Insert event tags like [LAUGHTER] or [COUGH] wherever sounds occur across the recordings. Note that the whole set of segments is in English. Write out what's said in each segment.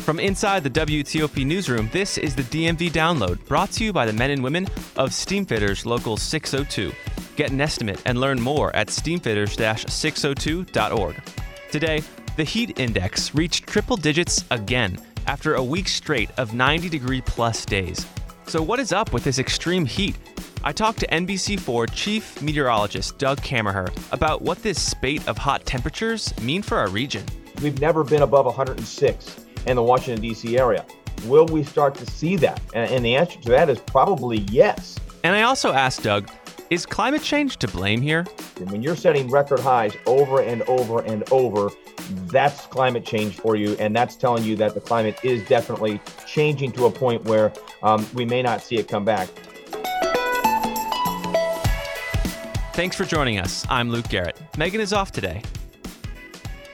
From inside the WTOP newsroom, this is the DMV Download, brought to you by the men and women of Steamfitters Local 602. Get an estimate and learn more at steamfitters-602.org. Today, the heat index reached triple digits again after a week straight of 90 degree plus days. So, what is up with this extreme heat? I talked to NBC4 Chief Meteorologist Doug Kammerer about what this spate of hot temperatures mean for our region. We've never been above 106 in the Washington, D.C. area. Will we start to see that? And the answer to that is probably yes. And I also asked Doug, is climate change to blame here? When you're setting record highs over and over and over, that's climate change for you. And that's telling you that the climate is definitely changing to a point where um, we may not see it come back. Thanks for joining us. I'm Luke Garrett. Megan is off today.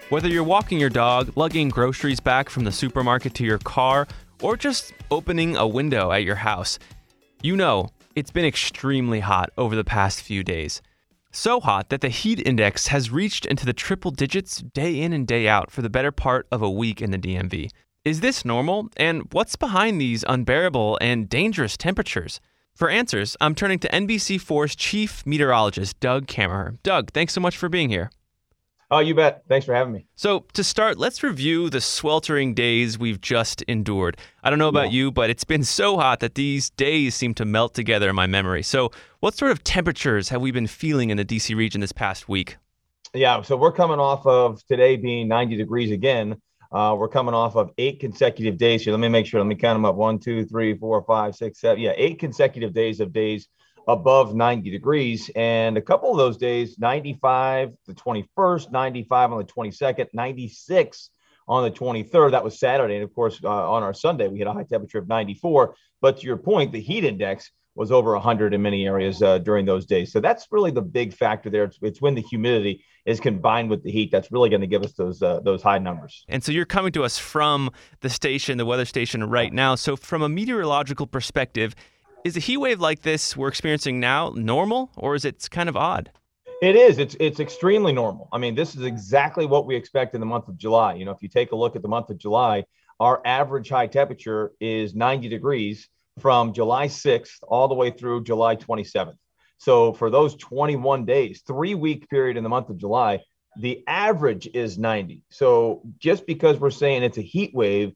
Whether you're walking your dog, lugging groceries back from the supermarket to your car, or just opening a window at your house, you know it's been extremely hot over the past few days. So hot that the heat index has reached into the triple digits day in and day out for the better part of a week in the DMV. Is this normal? And what's behind these unbearable and dangerous temperatures? For answers, I'm turning to NBC4's chief meteorologist, Doug Kammerer. Doug, thanks so much for being here. Oh, you bet. Thanks for having me. So, to start, let's review the sweltering days we've just endured. I don't know about yeah. you, but it's been so hot that these days seem to melt together in my memory. So, what sort of temperatures have we been feeling in the DC region this past week? Yeah, so we're coming off of today being 90 degrees again. Uh, we're coming off of eight consecutive days here. Let me make sure. Let me count them up. One, two, three, four, five, six, seven. Yeah, eight consecutive days of days above 90 degrees. And a couple of those days, 95 the 21st, 95 on the 22nd, 96 on the 23rd. That was Saturday. And of course, uh, on our Sunday, we had a high temperature of 94. But to your point, the heat index was over 100 in many areas uh, during those days. So that's really the big factor there. It's, it's, when the humidity is combined with the heat that's really going to give us those uh, those high numbers. And so you're coming to us from the station, the weather station right now. So from a meteorological perspective, is a heat wave like this we're experiencing now normal or is it kind of odd? It is. It's it's extremely normal. I mean, this is exactly what we expect in the month of July. You know, if you take a look at the month of July, our average high temperature is 90 degrees from July 6th all the way through July 27th. So for those 21 days, three week period in the month of July, the average is 90. So just because we're saying it's a heat wave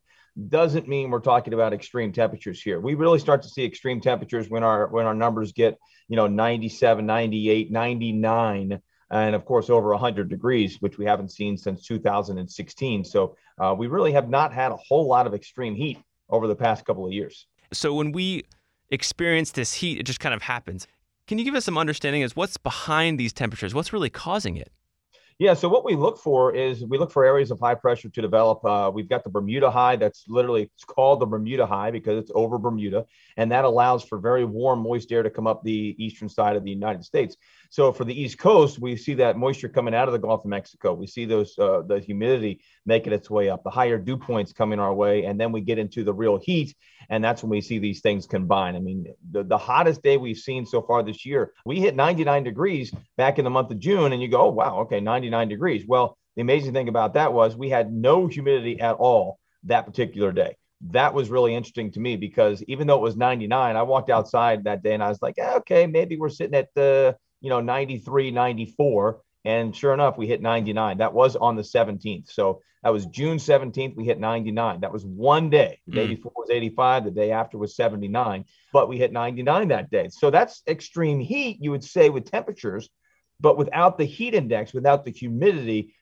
doesn't mean we're talking about extreme temperatures here. We really start to see extreme temperatures when our when our numbers get, you know, 97, 98, 99 and of course over 100 degrees, which we haven't seen since 2016. So uh, we really have not had a whole lot of extreme heat over the past couple of years. So when we experience this heat, it just kind of happens. Can you give us some understanding as what's behind these temperatures? What's really causing it? Yeah, so what we look for is we look for areas of high pressure to develop. Uh, we've got the Bermuda high that's literally it's called the Bermuda high because it's over Bermuda, and that allows for very warm, moist air to come up the eastern side of the United States. So for the East Coast, we see that moisture coming out of the Gulf of Mexico. We see those uh, the humidity making its way up, the higher dew points coming our way, and then we get into the real heat, and that's when we see these things combine. I mean, the, the hottest day we've seen so far this year, we hit 99 degrees back in the month of June, and you go, oh, wow, okay, 99 degrees. Well, the amazing thing about that was we had no humidity at all that particular day that was really interesting to me because even though it was 99, I walked outside that day and I was like, okay, maybe we're sitting at the you know, 93, 94. And sure enough, we hit 99. That was on the 17th. So that was June 17th. We hit 99. That was one day. The day mm. before was 85. The day after was 79. But we hit 99 that day. So that's extreme heat, you would say, with temperatures. But without the heat index, without the humidity,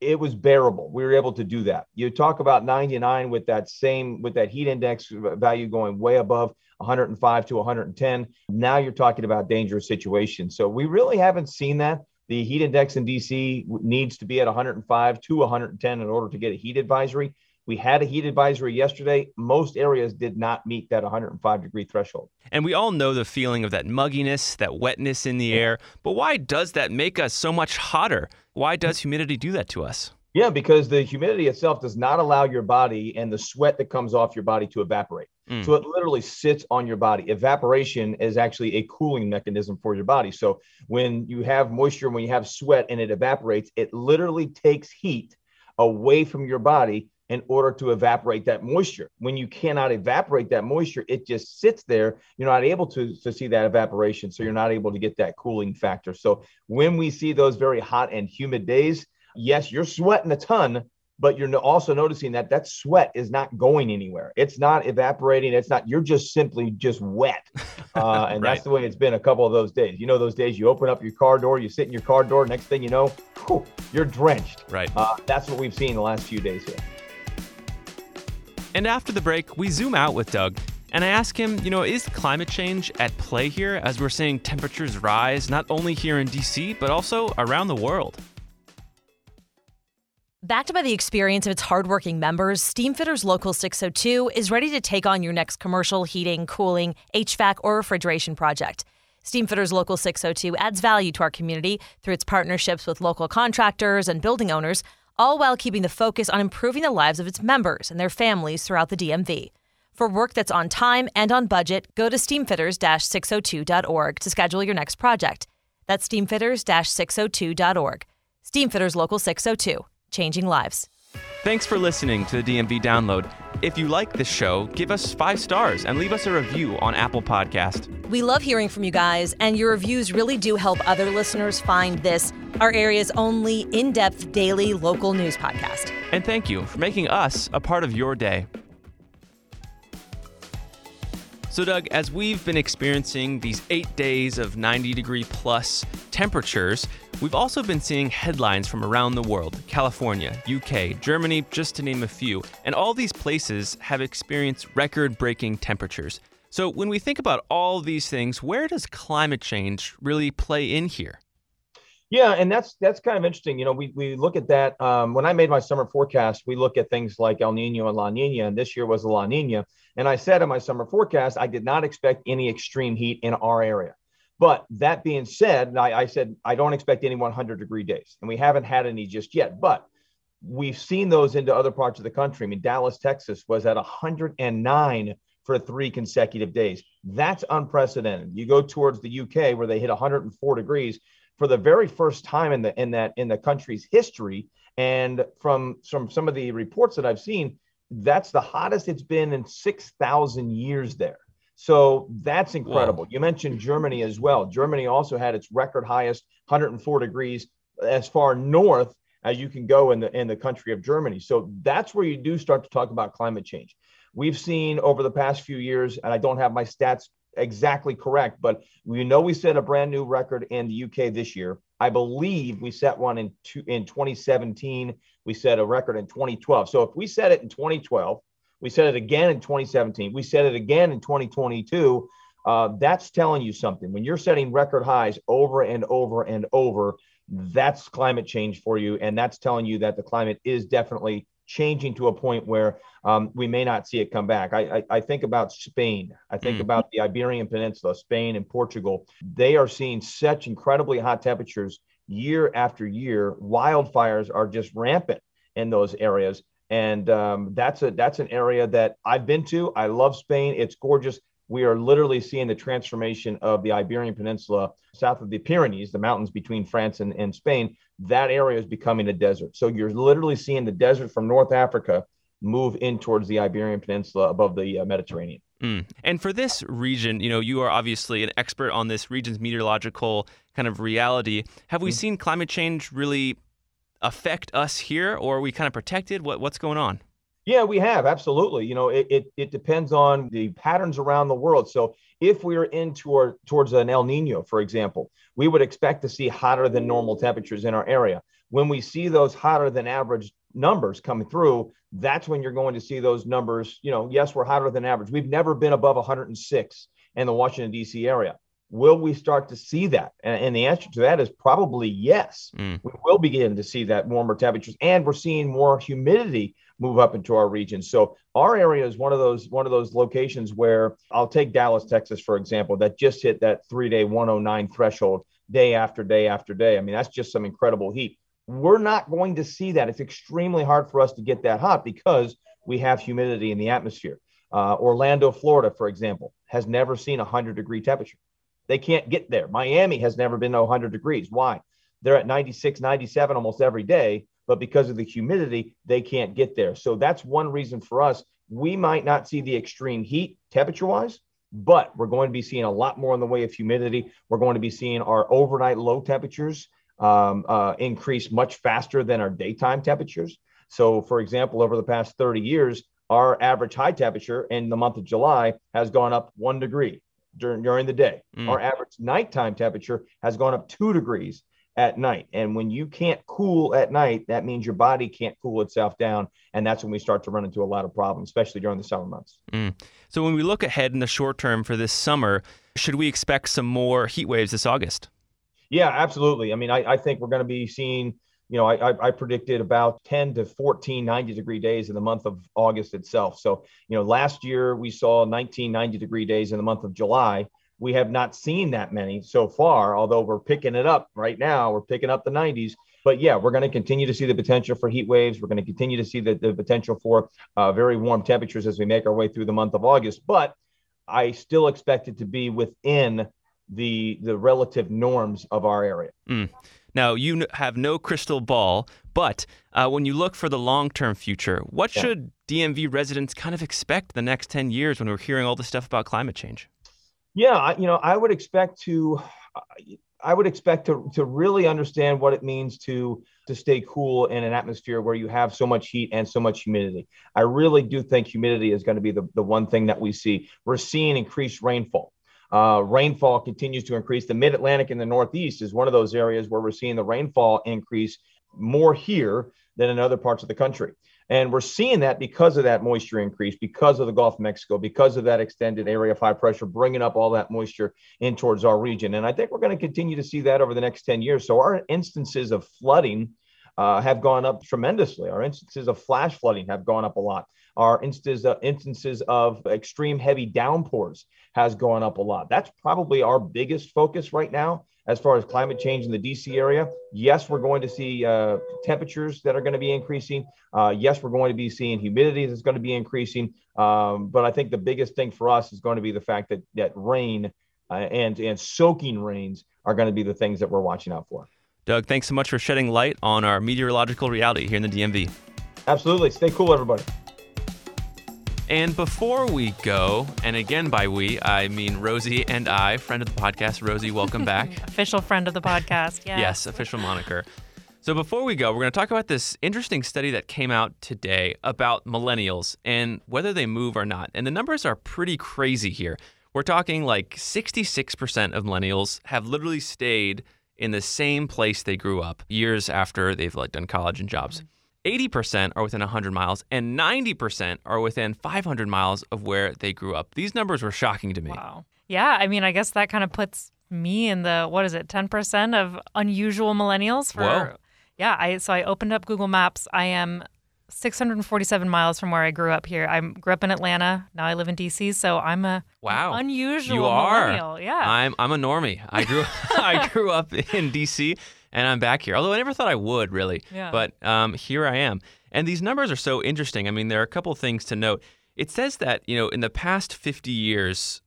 it was bearable. We were able to do that. You talk about 99 with that same, with that heat index value going way above 105 to 110. Now you're talking about dangerous situations. So we really haven't seen that The heat index in DC needs to be at 105 to 110 in order to get a heat advisory. We had a heat advisory yesterday. Most areas did not meet that 105 degree threshold. And we all know the feeling of that mugginess, that wetness in the air. But why does that make us so much hotter? Why does humidity do that to us? Yeah, because the humidity itself does not allow your body and the sweat that comes off your body to evaporate. Mm. So it literally sits on your body. Evaporation is actually a cooling mechanism for your body. So when you have moisture, when you have sweat and it evaporates, it literally takes heat away from your body in order to evaporate that moisture. When you cannot evaporate that moisture, it just sits there. You're not able to, to see that evaporation. So you're not able to get that cooling factor. So when we see those very hot and humid days, yes, you're sweating a ton, but you're also noticing that that sweat is not going anywhere. It's not evaporating. It's not, you're just simply just wet. [LAUGHS] Uh, and right. that's the way it's been a couple of those days. You know, those days you open up your car door, you sit in your car door, next thing you know, whew, you're drenched. Right. Uh, that's what we've seen the last few days here. And after the break, we zoom out with Doug and I ask him, you know, is climate change at play here as we're seeing temperatures rise not only here in DC, but also around the world? Backed by the experience of its hardworking members, Steamfitters Local 602 is ready to take on your next commercial heating, cooling, HVAC, or refrigeration project. Steamfitters Local 602 adds value to our community through its partnerships with local contractors and building owners, all while keeping the focus on improving the lives of its members and their families throughout the DMV. For work that's on time and on budget, go to steamfitters-602.org to schedule your next project. That's steamfitters-602.org. Steamfitters oh Local 602 changing lives. Thanks for listening to the DMV Download. If you like this show, give us five stars and leave us a review on Apple Podcast. We love hearing from you guys, and your reviews really do help other listeners find this, our area's only in-depth daily local news podcast. And thank you for making us a part of your day. So, Doug, as we've been experiencing these eight days of 90 degree plus temperatures, we've also been seeing headlines from around the world California, UK, Germany, just to name a few. And all these places have experienced record breaking temperatures. So, when we think about all these things, where does climate change really play in here? Yeah, and that's that's kind of interesting. You know, we we look at that. Um, when I made my summer forecast, we look at things like El Nino and La Nina, and this year was La Nina. And I said in my summer forecast, I did not expect any extreme heat in our area. But that being said, I, I said I don't expect any 100 degree days, and we haven't had any just yet. But we've seen those into other parts of the country. I mean, Dallas, Texas was at 109 for three consecutive days. That's unprecedented. You go towards the UK where they hit 104 degrees for the very first time in the in that in the country's history. And from from some of the reports that I've seen, that's the hottest it's been in six thousand years there. So that's incredible. Whoa. You mentioned Germany as well. Germany also had its record highest 104 degrees as far north as you can go in the in the country of Germany. So that's where you do start to talk about climate change. We've seen over the past few years, and I don't have my stats exactly correct, but we know we set a brand new record in the UK this year. I believe we set one in two, in 2017. We set a record in 2012. So if we set it in 2012, we said it again in 2017. We said it again in 2022. Uh, that's telling you something. When you're setting record highs over and over and over, that's climate change for you, and that's telling you that the climate is definitely changing to a point where um, we may not see it come back. I, I, I think about Spain. I think mm. about the Iberian Peninsula, Spain and Portugal. They are seeing such incredibly hot temperatures year after year. Wildfires are just rampant in those areas, and um, that's a that's an area that I've been to. I love Spain. It's gorgeous we are literally seeing the transformation of the Iberian Peninsula south of the Pyrenees, the mountains between France and, and Spain. That area is becoming a desert. So you're literally seeing the desert from North Africa move in towards the Iberian Peninsula above the uh, Mediterranean. Mm. And for this region, you know, you are obviously an expert on this region's meteorological kind of reality. Have we mm. seen climate change really affect us here, or are we kind of protected? What, what's going on? Yeah, we have absolutely. You know, it, it, it depends on the patterns around the world. So if we are in toward, towards an El Nino, for example, we would expect to see hotter than normal temperatures in our area. When we see those hotter than average numbers coming through, that's when you're going to see those numbers. You know, yes, we're hotter than average. We've never been above 106 in the Washington D.C. area. Will we start to see that? And, and the answer to that is probably yes. Mm. We will begin to see that warmer temperatures, and we're seeing more humidity move up into our region. So our area is one of those one of those locations where I'll take Dallas, Texas, for example, that just hit that three day 109 threshold day after day after day. I mean, that's just some incredible heat. We're not going to see that. It's extremely hard for us to get that hot because we have humidity in the atmosphere. Uh, Orlando, Florida, for example, has never seen a 100 degree temperature. They can't get there. Miami has never been to 100 degrees. Why? They're at 96, 97 almost every day, but because of the humidity, they can't get there. So that's one reason for us. We might not see the extreme heat temperature wise, but we're going to be seeing a lot more in the way of humidity. We're going to be seeing our overnight low temperatures um, uh, increase much faster than our daytime temperatures. So, for example, over the past 30 years, our average high temperature in the month of July has gone up one degree during, during the day. Mm. Our average nighttime temperature has gone up two degrees at night. And when you can't cool at night, that means your body can't cool itself down. And that's when we start to run into a lot of problems, especially during the summer months. Mm. So, when we look ahead in the short term for this summer, should we expect some more heat waves this August? Yeah, absolutely. I mean, I, I think we're going to be seeing you know, I, I, predicted about 10 to 14 90 degree days in the month of August itself. So, you know, last year we saw 19 90 degree days in the month of July. We have not seen that many so far, although we're picking it up right now. We're picking up the 90s. But yeah, we're going to continue to see the potential for heat waves. We're going to continue to see the, the potential for uh, very warm temperatures as we make our way through the month of August. But I still expect it to be within the the relative norms of our area. Mm. Now, you have no crystal ball, but uh, when you look for the long term future, what yeah. should DMV residents kind of expect the next 10 years when we're hearing all this stuff about climate change? Yeah, you know, I would expect to. I would expect to, to really understand what it means to to stay cool in an atmosphere where you have so much heat and so much humidity. I really do think humidity is going to be the, the one thing that we see. We're seeing increased rainfall. Uh, rainfall continues to increase. The mid Atlantic and the Northeast is one of those areas where we're seeing the rainfall increase more here than in other parts of the country. And we're seeing that because of that moisture increase, because of the Gulf of Mexico, because of that extended area of high pressure, bringing up all that moisture in towards our region. And I think we're going to continue to see that over the next 10 years. So our instances of flooding uh, have gone up tremendously. Our instances of flash flooding have gone up a lot. Our instances, uh, instances of extreme heavy downpours has gone up a lot. That's probably our biggest focus right now as far as climate change in the DC area. Yes, we're going to see uh, temperatures that are going to be increasing. Uh, yes, we're going to be seeing humidity that's going to be increasing. Um, but I think the biggest thing for us is going to be the fact that that rain uh, and and soaking rains are going to be the things that we're watching out for. Doug, thanks so much for shedding light on our meteorological reality here in the DMV. Absolutely. Stay cool, everybody. And before we go, and again by we, I mean Rosie and I, friend of the podcast. Rosie, welcome [LAUGHS] back. official friend of the podcast, yeah. yes, official moniker. So before we go, we're going to talk about this interesting study that came out today about millennials and whether they move or not. And the numbers are pretty crazy here. We're talking like 66% of millennials have literally stayed in the same place they grew up years after they've like done college and jobs. Mm-hmm. 80% are within 100 miles, and 90% are within 500 miles of where they grew up. These numbers were shocking to me. Wow. Yeah, I mean, I guess that kind of puts me in the what is it, 10% of unusual millennials for Whoa. Yeah, I so I opened up Google Maps. I am 647 miles from where I grew up here. I grew up in Atlanta. Now I live in DC, so I'm a wow unusual you are. millennial. Yeah, I'm I'm a normie. I grew [LAUGHS] I grew up in DC, and I'm back here. Although I never thought I would really, yeah. but um, here I am. And these numbers are so interesting. I mean, there are a couple things to note. It says that you know in the past 50 years,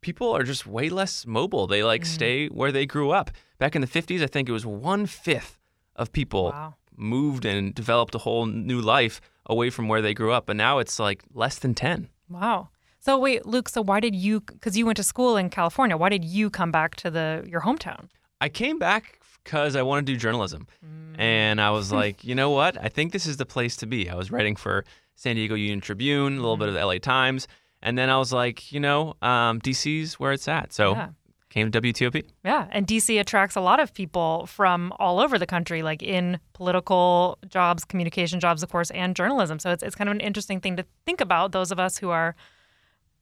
people are just way less mobile. They like mm. stay where they grew up. Back in the 50s, I think it was one fifth of people wow. moved and developed a whole new life away from where they grew up. But now it's like less than 10. Wow. So wait, Luke, so why did you cuz you went to school in California, why did you come back to the your hometown? I came back because I want to do journalism. Mm. And I was like, you know what? I think this is the place to be. I was writing for San Diego Union Tribune, a little mm. bit of the LA Times. And then I was like, you know, um, DC's where it's at. So yeah. came to WTOP. Yeah. And DC attracts a lot of people from all over the country, like in political jobs, communication jobs, of course, and journalism. So it's, it's kind of an interesting thing to think about, those of us who are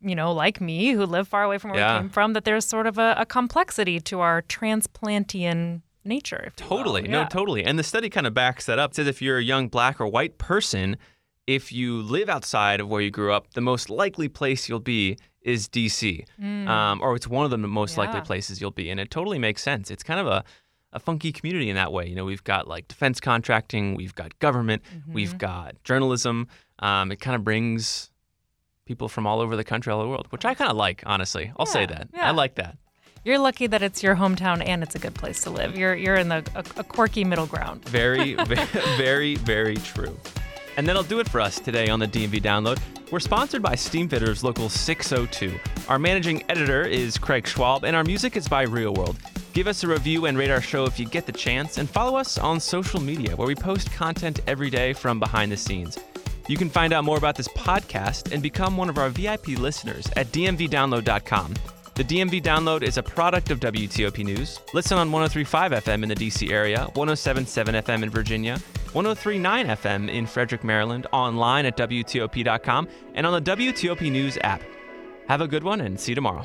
you know, like me, who live far away from where Yeah. we came from, that there's sort of a, a complexity to our transplantian nature. you will. Totally. No, Yeah. totally. And the study kind of backs that up. It says if you're a young black or white person, if you live outside of where you grew up, the most likely place you'll be is DC. Um, or it's one of the most likely Mm. Places you'll be. And it totally makes sense. It's kind of a, a funky community in that way. You know, we've got like defense contracting, we've got government, Mm-hmm. we've got journalism. Um, it kind of brings people from all over the country, all over the world, which I kind of like, honestly. I'll say that. yeah. I like that. You're lucky that it's your hometown and it's a good place to live. You're you're in the a, a quirky middle ground. Very, [LAUGHS] very, very, very true. And that'll do it for us today on the DMV Download. We're sponsored by Steamfitters Local 602. Our managing editor is Craig Schwab, and our music is by Real World. Give us a review and rate our show if you get the chance, and follow us on social media where we post content every day from behind the scenes. You can find out more about this podcast and become one of our VIP listeners at dmvdownload.com. The DMV Download is a product of WTOP News. Listen on 1035 FM in the DC area, 1077 FM in Virginia, 1039 FM in Frederick, Maryland, online at WTOP.com, and on the WTOP News app. Have a good one and see you tomorrow.